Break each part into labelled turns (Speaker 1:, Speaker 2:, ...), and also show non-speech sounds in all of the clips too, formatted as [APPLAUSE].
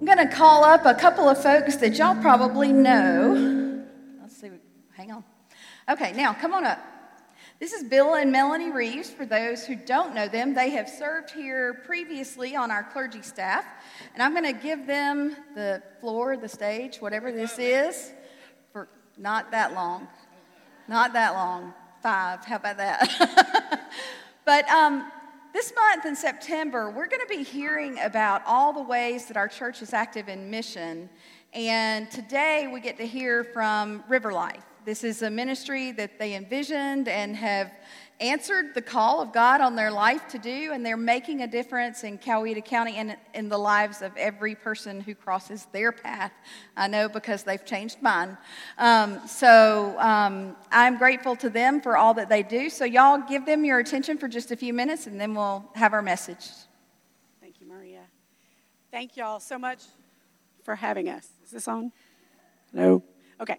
Speaker 1: I'm going to call up a couple of folks that y'all probably know. Let's see. Hang on. Okay, now come on up. This is Bill and Melanie Reeves. For those who don't know them, they have served here previously on our clergy staff. And I'm going to give them the floor, the stage, whatever this is, for not that long. Not that long. Five. How about that? [LAUGHS] but um, this month in September, we're going to be hearing about all the ways that our church is active in mission. And today we get to hear from River Life. This is a ministry that they envisioned and have answered the call of God on their life to do, and they're making a difference in Coweta County and in the lives of every person who crosses their path. I know because they've changed mine. Um, so um, I'm grateful to them for all that they do. So, y'all give them your attention for just a few minutes, and then we'll have our message.
Speaker 2: Thank you, Maria. Thank y'all so much for having us. Is this on? No? Okay.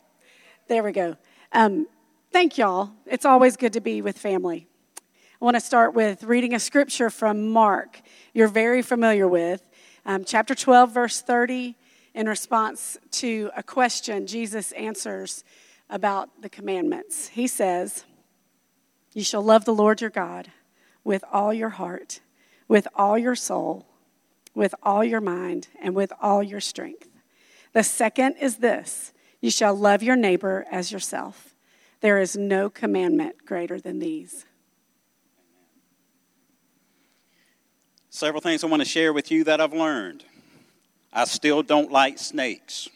Speaker 2: There we go. Um, Thank y'all. It's always good to be with family. I want to start with reading a scripture from Mark, you're very familiar with, um, chapter 12, verse 30. In response to a question, Jesus answers about the commandments. He says, You shall love the Lord your God with all your heart, with all your soul, with all your mind, and with all your strength. The second is this you shall love your neighbor as yourself. There is no commandment greater than these.
Speaker 3: Several things I want to share with you that I've learned. I still don't like snakes.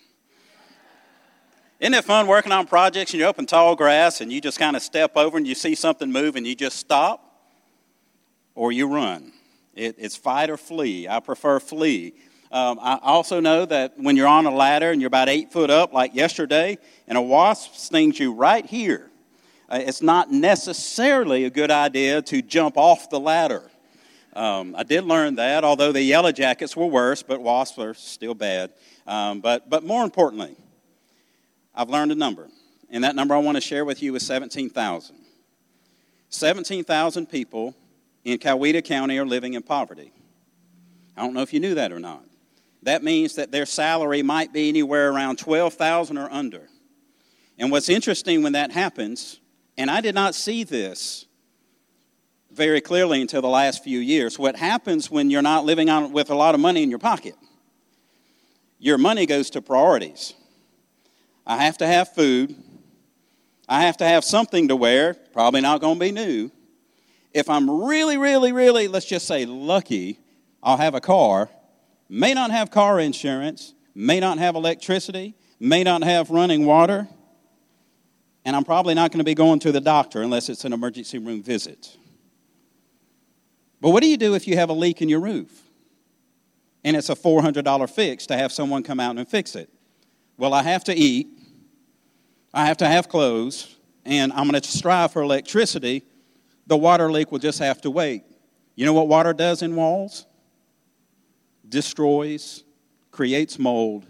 Speaker 3: Isn't it fun working on projects and you're up in tall grass and you just kind of step over and you see something move and you just stop or you run? It, it's fight or flee. I prefer flee. Um, I also know that when you're on a ladder and you're about eight foot up, like yesterday, and a wasp stings you right here, uh, it's not necessarily a good idea to jump off the ladder. Um, I did learn that, although the yellow jackets were worse, but wasps are still bad. Um, but, but more importantly, I've learned a number, and that number I want to share with you is 17,000. 17,000 people in Coweta County are living in poverty. I don't know if you knew that or not that means that their salary might be anywhere around 12,000 or under. And what's interesting when that happens, and I did not see this very clearly until the last few years, what happens when you're not living on with a lot of money in your pocket? Your money goes to priorities. I have to have food. I have to have something to wear, probably not going to be new. If I'm really, really, really, let's just say lucky, I'll have a car may not have car insurance, may not have electricity, may not have running water, and I'm probably not going to be going to the doctor unless it's an emergency room visit. But what do you do if you have a leak in your roof? And it's a $400 fix to have someone come out and fix it. Well, I have to eat, I have to have clothes, and I'm going to strive for electricity. The water leak will just have to wait. You know what water does in walls? Destroys, creates mold,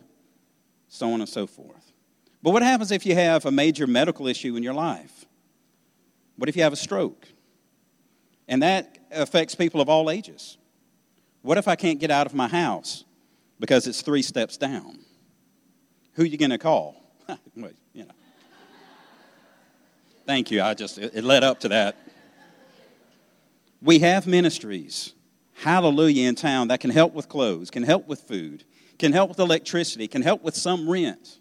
Speaker 3: so on and so forth. But what happens if you have a major medical issue in your life? What if you have a stroke? And that affects people of all ages. What if I can't get out of my house because it's three steps down? Who are you going to call? [LAUGHS] well, you know. Thank you. I just, it led up to that. We have ministries hallelujah in town that can help with clothes, can help with food, can help with electricity, can help with some rent.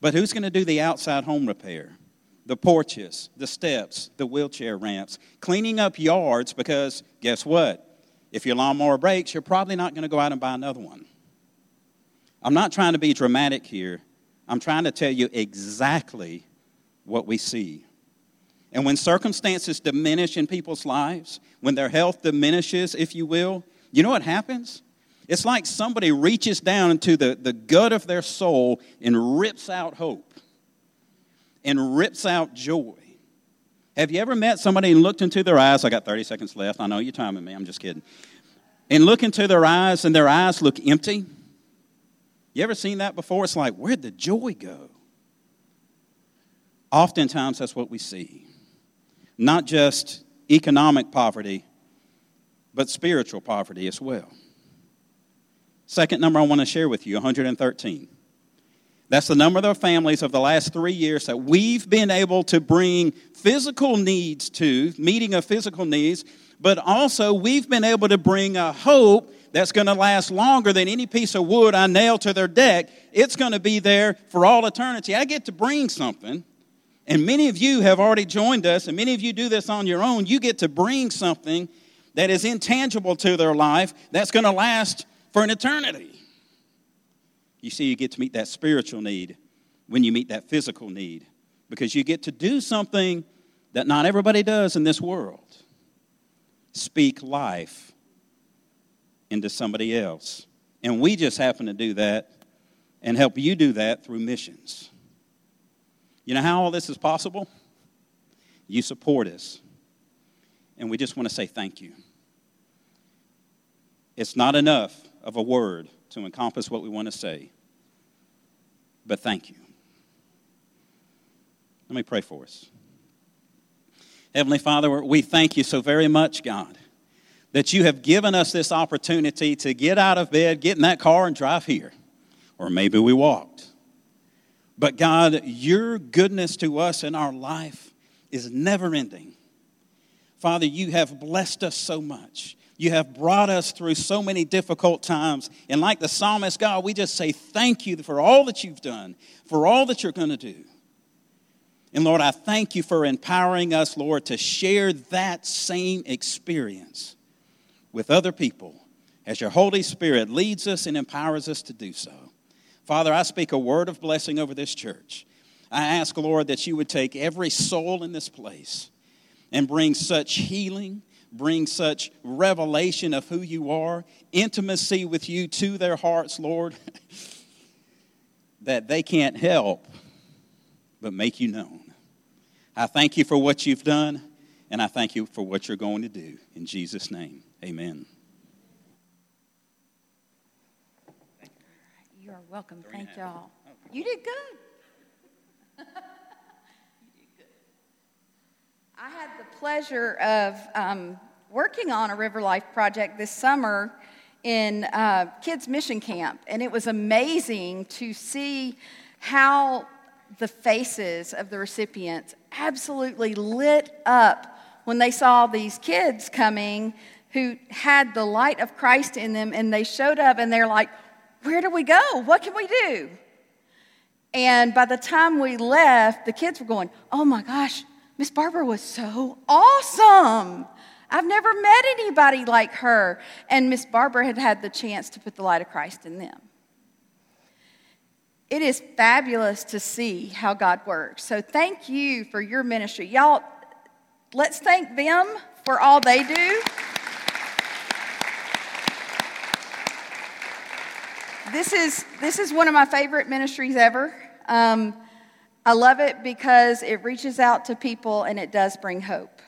Speaker 3: But who's going to do the outside home repair? The porches, the steps, the wheelchair ramps, cleaning up yards because guess what? If your lawnmower breaks, you're probably not going to go out and buy another one. I'm not trying to be dramatic here. I'm trying to tell you exactly what we see. And when circumstances diminish in people's lives, when their health diminishes, if you will, you know what happens? It's like somebody reaches down into the, the gut of their soul and rips out hope and rips out joy. Have you ever met somebody and looked into their eyes? I got 30 seconds left. I know you're timing me. I'm just kidding. And look into their eyes and their eyes look empty. You ever seen that before? It's like, where'd the joy go? Oftentimes, that's what we see not just economic poverty, but spiritual poverty as well. Second number I want to share with you 113. That's the number of the families of the last three years that we've been able to bring physical needs to, meeting of physical needs, but also we've been able to bring a hope that's going to last longer than any piece of wood I nail to their deck. It's going to be there for all eternity. I get to bring something, and many of you have already joined us, and many of you do this on your own. You get to bring something that is intangible to their life that's going to last for an eternity. You see, you get to meet that spiritual need when you meet that physical need because you get to do something that not everybody does in this world speak life into somebody else. And we just happen to do that and help you do that through missions. You know how all this is possible? You support us. And we just want to say thank you. It's not enough of a word to encompass what we want to say. But thank you. Let me pray for us. Heavenly Father, we thank you so very much, God, that you have given us this opportunity to get out of bed, get in that car, and drive here. Or maybe we walked. But God, your goodness to us in our life is never ending. Father, you have blessed us so much. You have brought us through so many difficult times. And like the psalmist, God, we just say thank you for all that you've done, for all that you're going to do. And Lord, I thank you for empowering us, Lord, to share that same experience with other people as your Holy Spirit leads us and empowers us to do so. Father, I speak a word of blessing over this church. I ask, Lord, that you would take every soul in this place and bring such healing bring such revelation of who you are, intimacy with you to their hearts, Lord, [LAUGHS] that they can't help but make you known. I thank you for what you've done, and I thank you for what you're going to do. In Jesus' name, amen.
Speaker 1: Are welcome. Thank y'all. You did good. [LAUGHS] I had the pleasure of um, working on a River Life project this summer in uh, kids' mission camp, and it was amazing to see how the faces of the recipients absolutely lit up when they saw these kids coming who had the light of Christ in them, and they showed up and they're like, Where do we go? What can we do? And by the time we left, the kids were going, Oh my gosh, Miss Barbara was so awesome. I've never met anybody like her. And Miss Barbara had had the chance to put the light of Christ in them. It is fabulous to see how God works. So thank you for your ministry. Y'all, let's thank them for all they do. This is, this is one of my favorite ministries ever. Um, I love it because it reaches out to people and it does bring hope.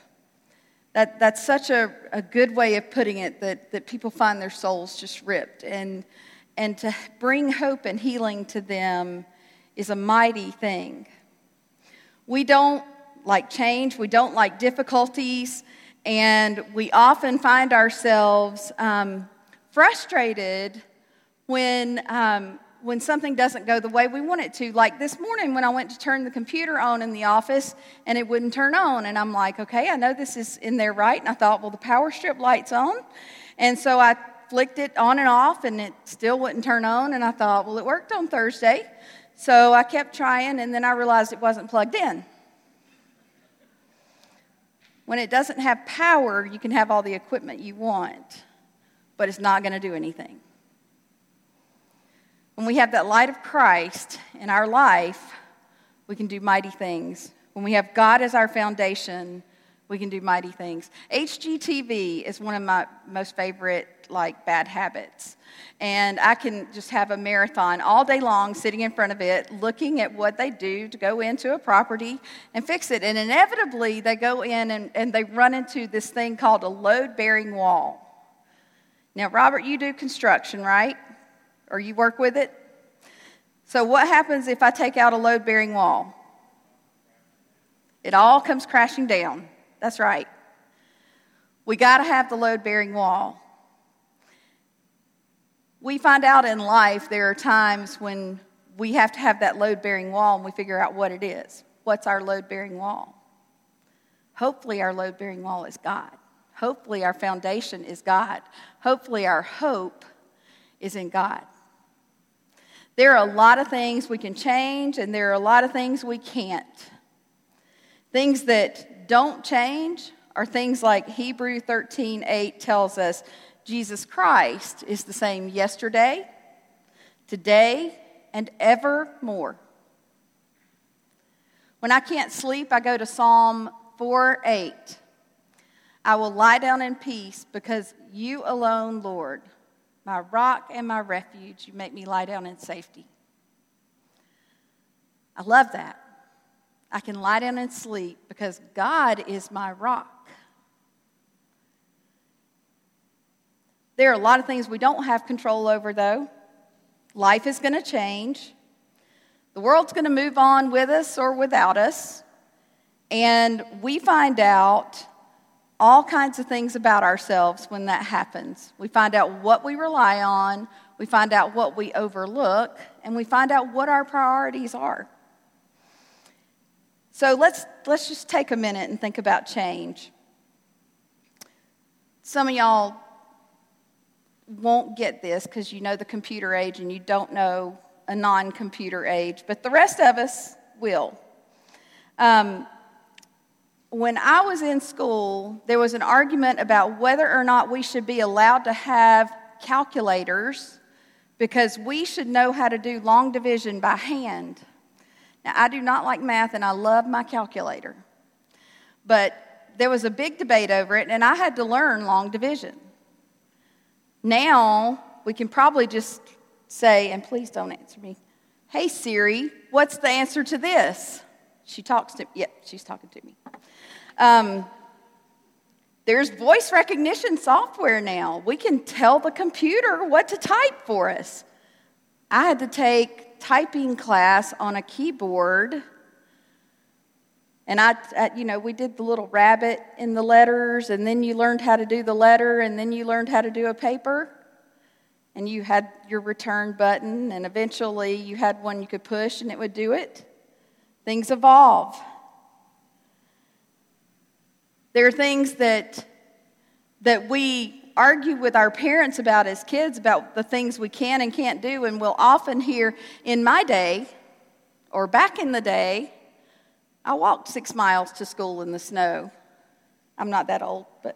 Speaker 1: That, that's such a, a good way of putting it that, that people find their souls just ripped. And, and to bring hope and healing to them is a mighty thing. We don't like change, we don't like difficulties, and we often find ourselves um, frustrated when um, when something doesn't go the way we want it to. Like this morning when I went to turn the computer on in the office and it wouldn't turn on. And I'm like, okay, I know this is in there right. And I thought, well, the power strip light's on. And so I flicked it on and off and it still wouldn't turn on. And I thought, well, it worked on Thursday. So I kept trying and then I realized it wasn't plugged in. When it doesn't have power, you can have all the equipment you want, but it's not going to do anything. When we have that light of Christ in our life, we can do mighty things. When we have God as our foundation, we can do mighty things. HGTV is one of my most favorite like bad habits. And I can just have a marathon all day long sitting in front of it, looking at what they do to go into a property and fix it. And inevitably, they go in and, and they run into this thing called a load bearing wall. Now, Robert, you do construction, right? Or you work with it. So, what happens if I take out a load bearing wall? It all comes crashing down. That's right. We got to have the load bearing wall. we find out in life there are times when we have to have that load bearing wall and we figure out what it is. What's our load bearing wall? Hopefully, our load bearing wall is God. Hopefully, our foundation is God. Hopefully, our hope is in God. There are a lot of things we can change, and there are a lot of things we can't. Things that don't change are things like Hebrew 13 8 tells us Jesus Christ is the same yesterday, today, and evermore. When I can't sleep, I go to Psalm 4 8. I will lie down in peace because you alone, Lord, my rock and my refuge, you make me lie down in safety. I love that. I can lie down and sleep because God is my rock. There are a lot of things we don't have control over, though. Life is going to change. The world's going to move on with us or without us. And we find out all kinds of things about ourselves when that happens. We find out what we rely on, we find out what we overlook, and we find out what our priorities are. So let's, let's just take a minute and think about change. Some of y'all won't get this because you know the computer age and you don't know a non computer age, but the rest of us will. Um, when I was in school, there was an argument about whether or not we should be allowed to have calculators because we should know how to do long division by hand. Now, I do not like math and I love my calculator, but there was a big debate over it, and I had to learn long division. Now, we can probably just say, and please don't answer me, hey Siri, what's the answer to this? She talks to, yep, she's talking to me. Um, there's voice recognition software now. We can tell the computer what to type for us. I had to take typing class on a keyboard. And I, I, you know, we did the little rabbit in the letters, and then you learned how to do the letter, and then you learned how to do a paper. And you had your return button, and eventually you had one you could push, and it would do it. Things evolve. There are things that, that we argue with our parents about as kids about the things we can and can't do, and we'll often hear, in my day, or back in the day, I walked six miles to school in the snow. I'm not that old, but.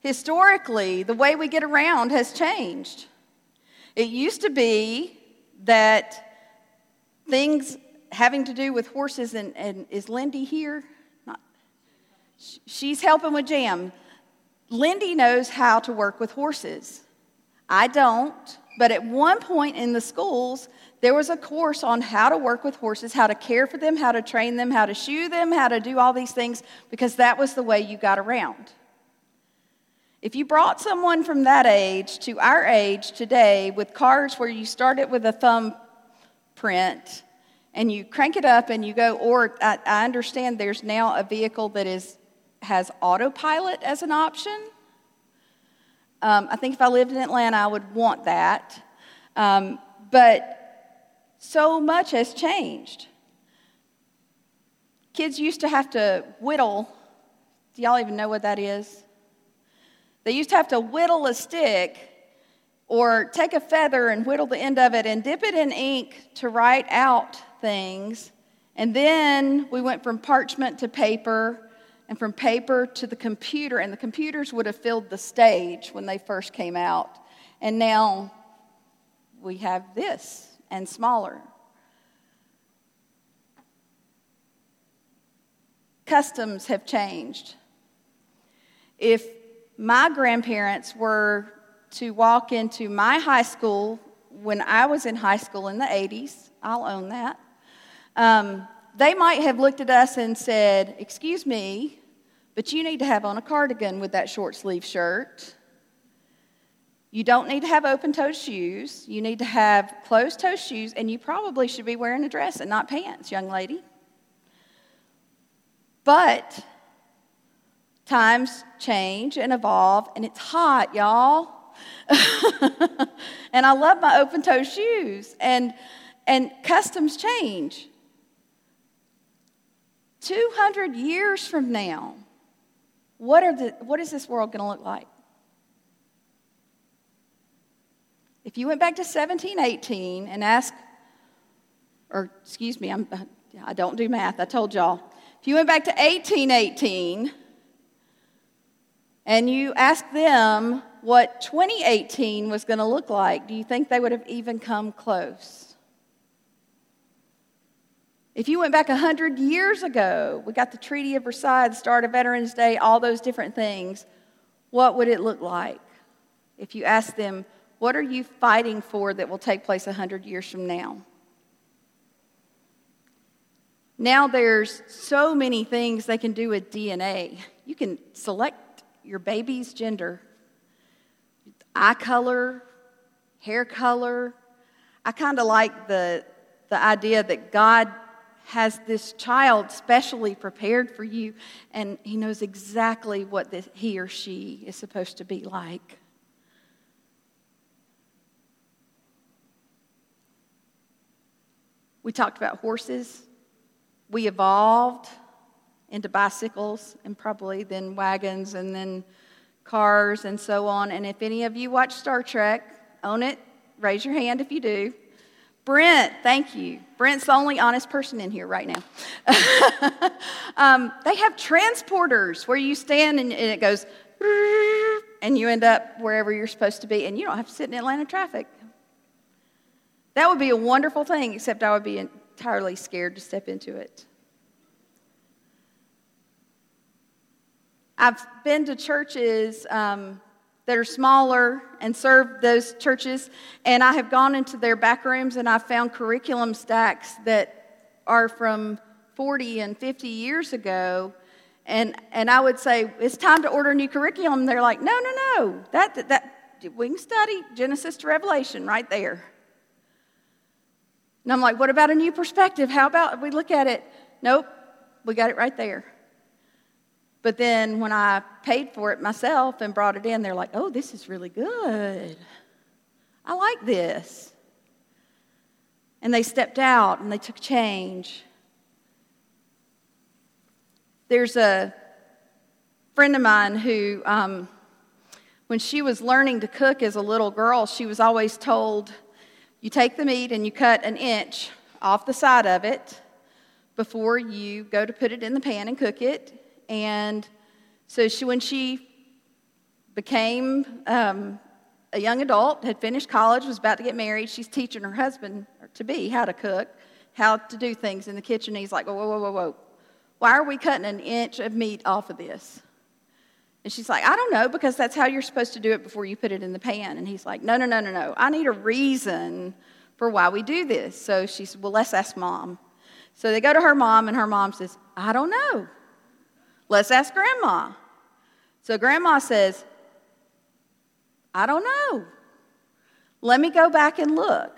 Speaker 1: Historically, the way we get around has changed. It used to be that things having to do with horses, and, and is Lindy here? Not, she's helping with Jam. Lindy knows how to work with horses. I don't, but at one point in the schools, there was a course on how to work with horses, how to care for them, how to train them, how to shoe them, how to do all these things, because that was the way you got around. If you brought someone from that age to our age today with cars where you started with a thumb print and you crank it up and you go, or I, I understand there's now a vehicle that is, has autopilot as an option. Um, I think if I lived in Atlanta, I would want that. Um, but so much has changed. Kids used to have to whittle. Do y'all even know what that is? They used to have to whittle a stick or take a feather and whittle the end of it and dip it in ink to write out things. And then we went from parchment to paper, and from paper to the computer. And the computers would have filled the stage when they first came out. And now we have this and smaller. Customs have changed. If my grandparents were to walk into my high school when I was in high school in the 80s, I'll own that. Um, they might have looked at us and said, Excuse me, but you need to have on a cardigan with that short sleeve shirt. You don't need to have open toed shoes. You need to have closed toe shoes, and you probably should be wearing a dress and not pants, young lady. But times change and evolve, and it's hot, y'all. [LAUGHS] and I love my open toe shoes, and, and customs change. 200 years from now, what, are the, what is this world going to look like? If you went back to 1718 and asked, or excuse me, I'm, I don't do math, I told y'all. If you went back to 1818 and you asked them what 2018 was going to look like, do you think they would have even come close? If you went back 100 years ago, we got the Treaty of Versailles, the start of Veterans Day, all those different things, what would it look like? If you asked them, what are you fighting for that will take place 100 years from now? Now there's so many things they can do with DNA. You can select your baby's gender, eye color, hair color. I kind of like the, the idea that God has this child specially prepared for you, and He knows exactly what this, he or she is supposed to be like. We talked about horses. We evolved into bicycles and probably then wagons and then cars and so on. And if any of you watch Star Trek, own it, raise your hand if you do. Brent, thank you. Brent's the only honest person in here right now. [LAUGHS] um, they have transporters where you stand and, and it goes, and you end up wherever you're supposed to be, and you don't have to sit in Atlanta traffic. That would be a wonderful thing, except I would be entirely scared to step into it. I've been to churches um, that are smaller and served those churches, and I have gone into their back rooms and I've found curriculum stacks that are from 40 and 50 years ago. And, and I would say, it's time to order new curriculum. They're like, no, no, no. That, that, we can study Genesis to Revelation right there. And I'm like, what about a new perspective? How about we look at it? Nope, we got it right there. But then when I paid for it myself and brought it in, they're like, oh, this is really good. I like this. And they stepped out and they took change. There's a friend of mine who, um, when she was learning to cook as a little girl, she was always told, you take the meat and you cut an inch off the side of it before you go to put it in the pan and cook it. And so she, when she became um, a young adult, had finished college, was about to get married, she's teaching her husband to be how to cook, how to do things in the kitchen. He's like, whoa, whoa, whoa, whoa. Why are we cutting an inch of meat off of this? And she's like, I don't know, because that's how you're supposed to do it before you put it in the pan. And he's like, No, no, no, no, no. I need a reason for why we do this. So she said, Well, let's ask mom. So they go to her mom, and her mom says, I don't know. Let's ask grandma. So grandma says, I don't know. Let me go back and look.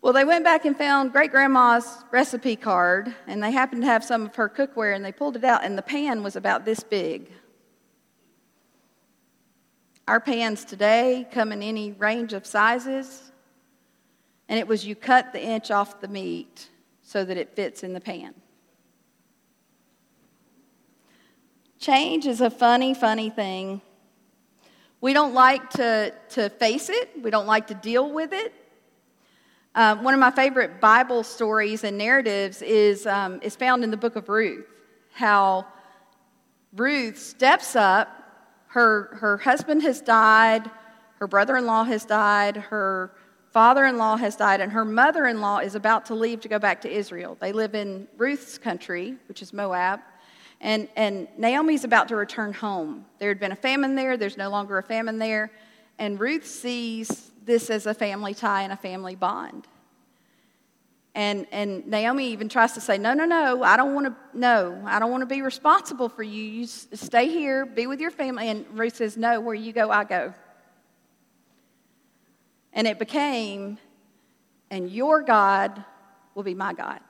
Speaker 1: Well, they went back and found great grandma's recipe card, and they happened to have some of her cookware, and they pulled it out, and the pan was about this big. Our pans today come in any range of sizes, and it was you cut the inch off the meat so that it fits in the pan. Change is a funny, funny thing. We don't like to, to face it, we don't like to deal with it. Uh, one of my favorite Bible stories and narratives is, um, is found in the book of Ruth. How Ruth steps up, her, her husband has died, her brother in law has died, her father in law has died, and her mother in law is about to leave to go back to Israel. They live in Ruth's country, which is Moab. And, and Naomi's about to return home. There had been a famine there, there's no longer a famine there. And Ruth sees this as a family tie and a family bond. And, and Naomi even tries to say, No, no, no, I don't want to, no, I don't want to be responsible for you. You stay here, be with your family. And Ruth says, No, where you go, I go. And it became, And your God will be my God.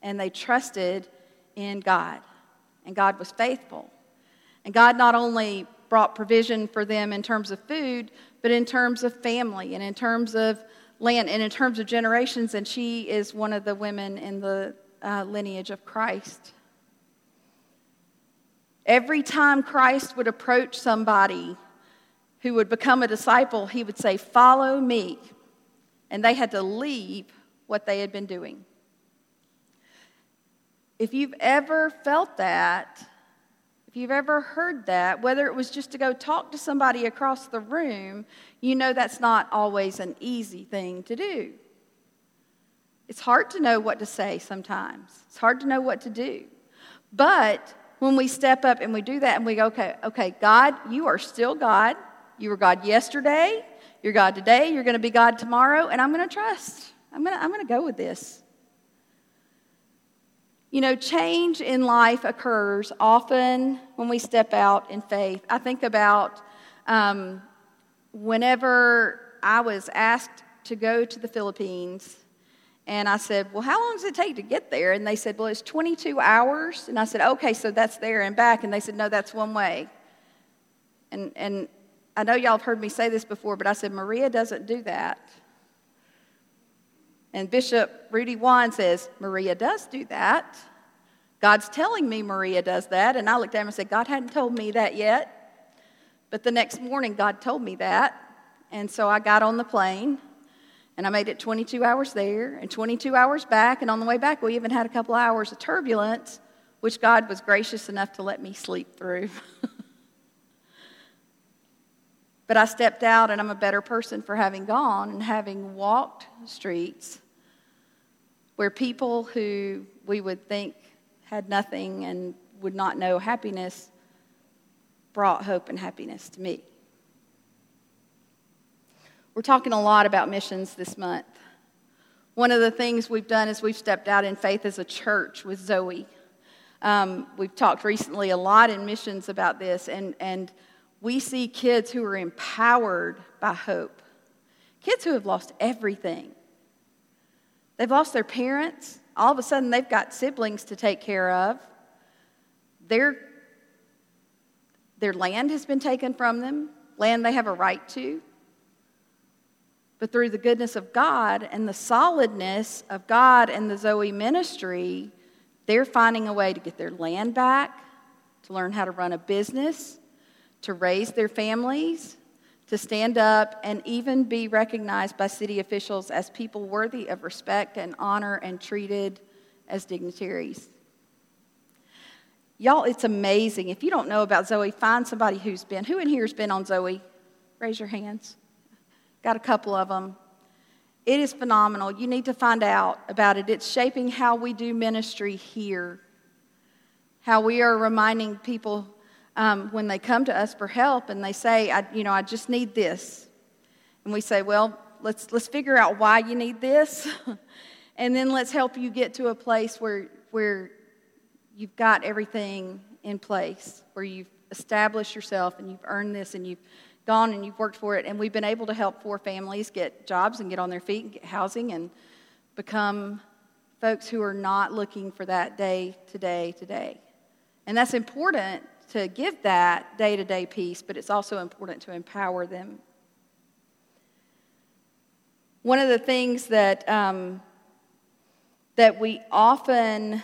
Speaker 1: And they trusted in God, and God was faithful. And God not only brought provision for them in terms of food, but in terms of family and in terms of land and in terms of generations. And she is one of the women in the uh, lineage of Christ. Every time Christ would approach somebody who would become a disciple, he would say, Follow me. And they had to leave what they had been doing. If you've ever felt that, if you've ever heard that, whether it was just to go talk to somebody across the room, you know that's not always an easy thing to do. It's hard to know what to say sometimes, it's hard to know what to do. But when we step up and we do that and we go, okay, okay, God, you are still God. You were God yesterday, you're God today, you're going to be God tomorrow, and I'm going to trust. I'm going to, I'm going to go with this. You know, change in life occurs often when we step out in faith. I think about um, whenever I was asked to go to the Philippines and I said, Well, how long does it take to get there? And they said, Well, it's 22 hours. And I said, Okay, so that's there and back. And they said, No, that's one way. And, and I know y'all have heard me say this before, but I said, Maria doesn't do that. And Bishop Rudy Juan says, Maria does do that. God's telling me Maria does that. And I looked at him and said, God hadn't told me that yet. But the next morning, God told me that. And so I got on the plane and I made it 22 hours there and 22 hours back. And on the way back, we even had a couple hours of turbulence, which God was gracious enough to let me sleep through. [LAUGHS] but I stepped out, and I'm a better person for having gone and having walked streets where people who we would think had nothing and would not know happiness brought hope and happiness to me. We're talking a lot about missions this month. One of the things we've done is we've stepped out in faith as a church with Zoe. Um, we've talked recently a lot in missions about this, and, and we see kids who are empowered by hope. Kids who have lost everything. They've lost their parents. All of a sudden, they've got siblings to take care of. Their, their land has been taken from them, land they have a right to. But through the goodness of God and the solidness of God and the Zoe ministry, they're finding a way to get their land back, to learn how to run a business, to raise their families, to stand up and even be recognized by city officials as people worthy of respect and honor and treated as dignitaries. Y'all, it's amazing. If you don't know about Zoe, find somebody who's been. Who in here has been on Zoe? Raise your hands. Got a couple of them. It is phenomenal. You need to find out about it. It's shaping how we do ministry here, how we are reminding people um, when they come to us for help and they say, I, you know, I just need this. And we say, well, let's, let's figure out why you need this. [LAUGHS] and then let's help you get to a place where, where you've got everything in place, where you've established yourself and you've earned this and you've gone and you've worked for it, and we've been able to help four families get jobs and get on their feet and get housing and become folks who are not looking for that day to day to day. And that's important to give that day to day peace, but it's also important to empower them. One of the things that, um, that we often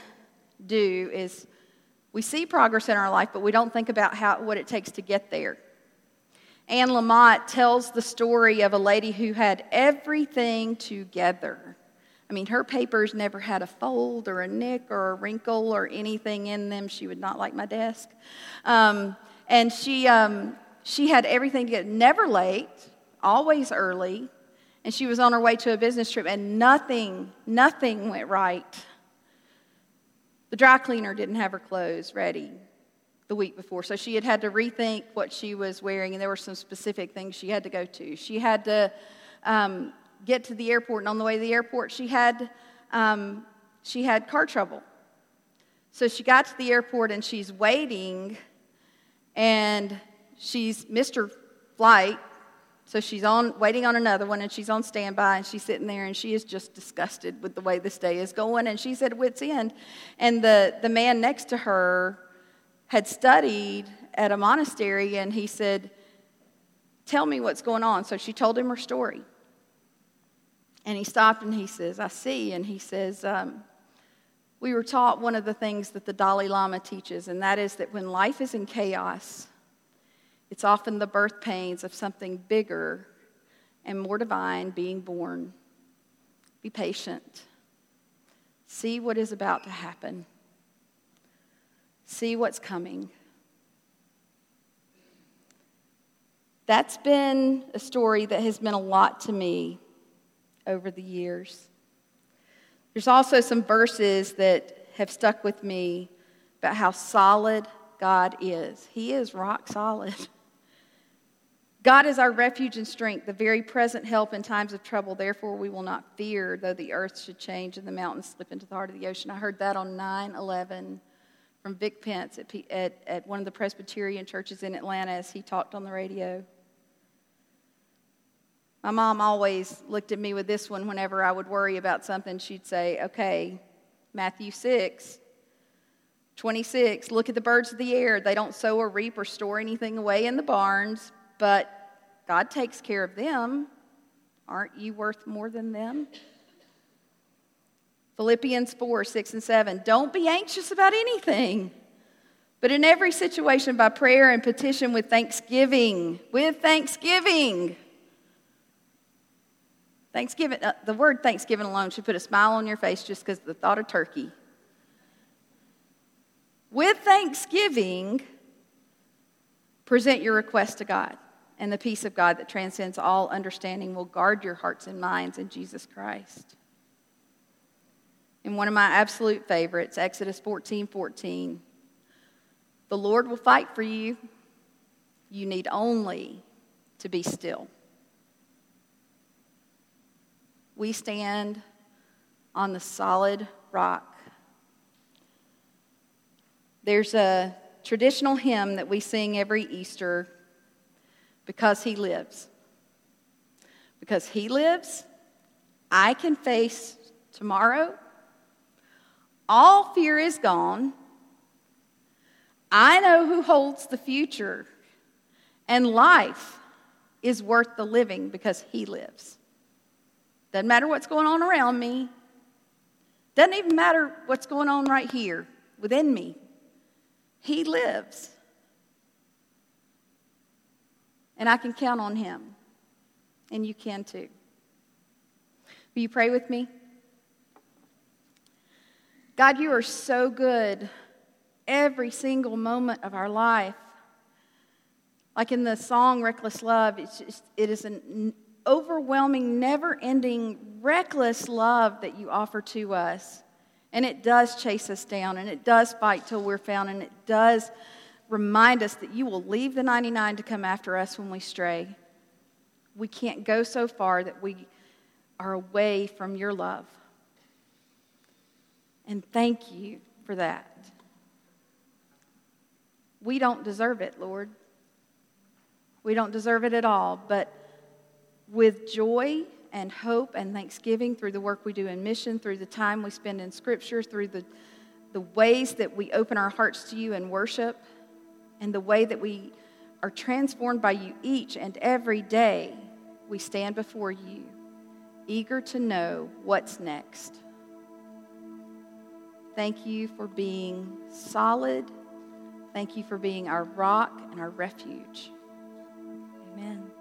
Speaker 1: do is we see progress in our life, but we don't think about how, what it takes to get there. Anne Lamott tells the story of a lady who had everything together. I mean, her papers never had a fold or a nick or a wrinkle or anything in them. She would not like my desk. Um, and she, um, she had everything to get, never late, always early. And she was on her way to a business trip, and nothing, nothing went right. The dry cleaner didn't have her clothes ready the week before. So she had had to rethink what she was wearing, and there were some specific things she had to go to. She had to um, get to the airport, and on the way to the airport, she had, um, she had car trouble. So she got to the airport, and she's waiting, and she's missed her Flight. So she's on waiting on another one, and she's on standby, and she's sitting there, and she is just disgusted with the way this day is going, and she's at wit's end. And the, the man next to her had studied at a monastery, and he said, Tell me what's going on. So she told him her story. And he stopped and he says, I see. And he says, um, We were taught one of the things that the Dalai Lama teaches, and that is that when life is in chaos, it's often the birth pains of something bigger and more divine being born. Be patient. See what is about to happen. See what's coming. That's been a story that has meant a lot to me over the years. There's also some verses that have stuck with me about how solid God is. He is rock solid. [LAUGHS] God is our refuge and strength, the very present help in times of trouble. Therefore, we will not fear, though the earth should change and the mountains slip into the heart of the ocean. I heard that on 9 11 from Vic Pentz at, at, at one of the Presbyterian churches in Atlanta as he talked on the radio. My mom always looked at me with this one whenever I would worry about something. She'd say, Okay, Matthew 6, 26, look at the birds of the air. They don't sow or reap or store anything away in the barns, but God takes care of them. Aren't you worth more than them? Philippians 4, 6, and 7. Don't be anxious about anything, but in every situation, by prayer and petition with thanksgiving, with thanksgiving Thanksgiving, uh, the word Thanksgiving alone should put a smile on your face just because the thought of turkey. With thanksgiving, present your request to God, and the peace of God that transcends all understanding will guard your hearts and minds in Jesus Christ. And one of my absolute favorites, Exodus 14 14. The Lord will fight for you. You need only to be still. We stand on the solid rock. There's a traditional hymn that we sing every Easter because He lives. Because He lives, I can face tomorrow. All fear is gone. I know who holds the future, and life is worth the living because He lives. Doesn't matter what's going on around me. Doesn't even matter what's going on right here within me. He lives. And I can count on him. And you can too. Will you pray with me? God, you are so good every single moment of our life. Like in the song Reckless Love, it's just, it is an overwhelming, never ending, reckless love that you offer to us. And it does chase us down, and it does fight till we're found, and it does remind us that you will leave the 99 to come after us when we stray. We can't go so far that we are away from your love. And thank you for that. We don't deserve it, Lord. We don't deserve it at all, but with joy and hope and thanksgiving through the work we do in mission, through the time we spend in Scripture, through the, the ways that we open our hearts to you in worship, and the way that we are transformed by you each and every day we stand before you, eager to know what's next. Thank you for being solid. Thank you for being our rock and our refuge. Amen.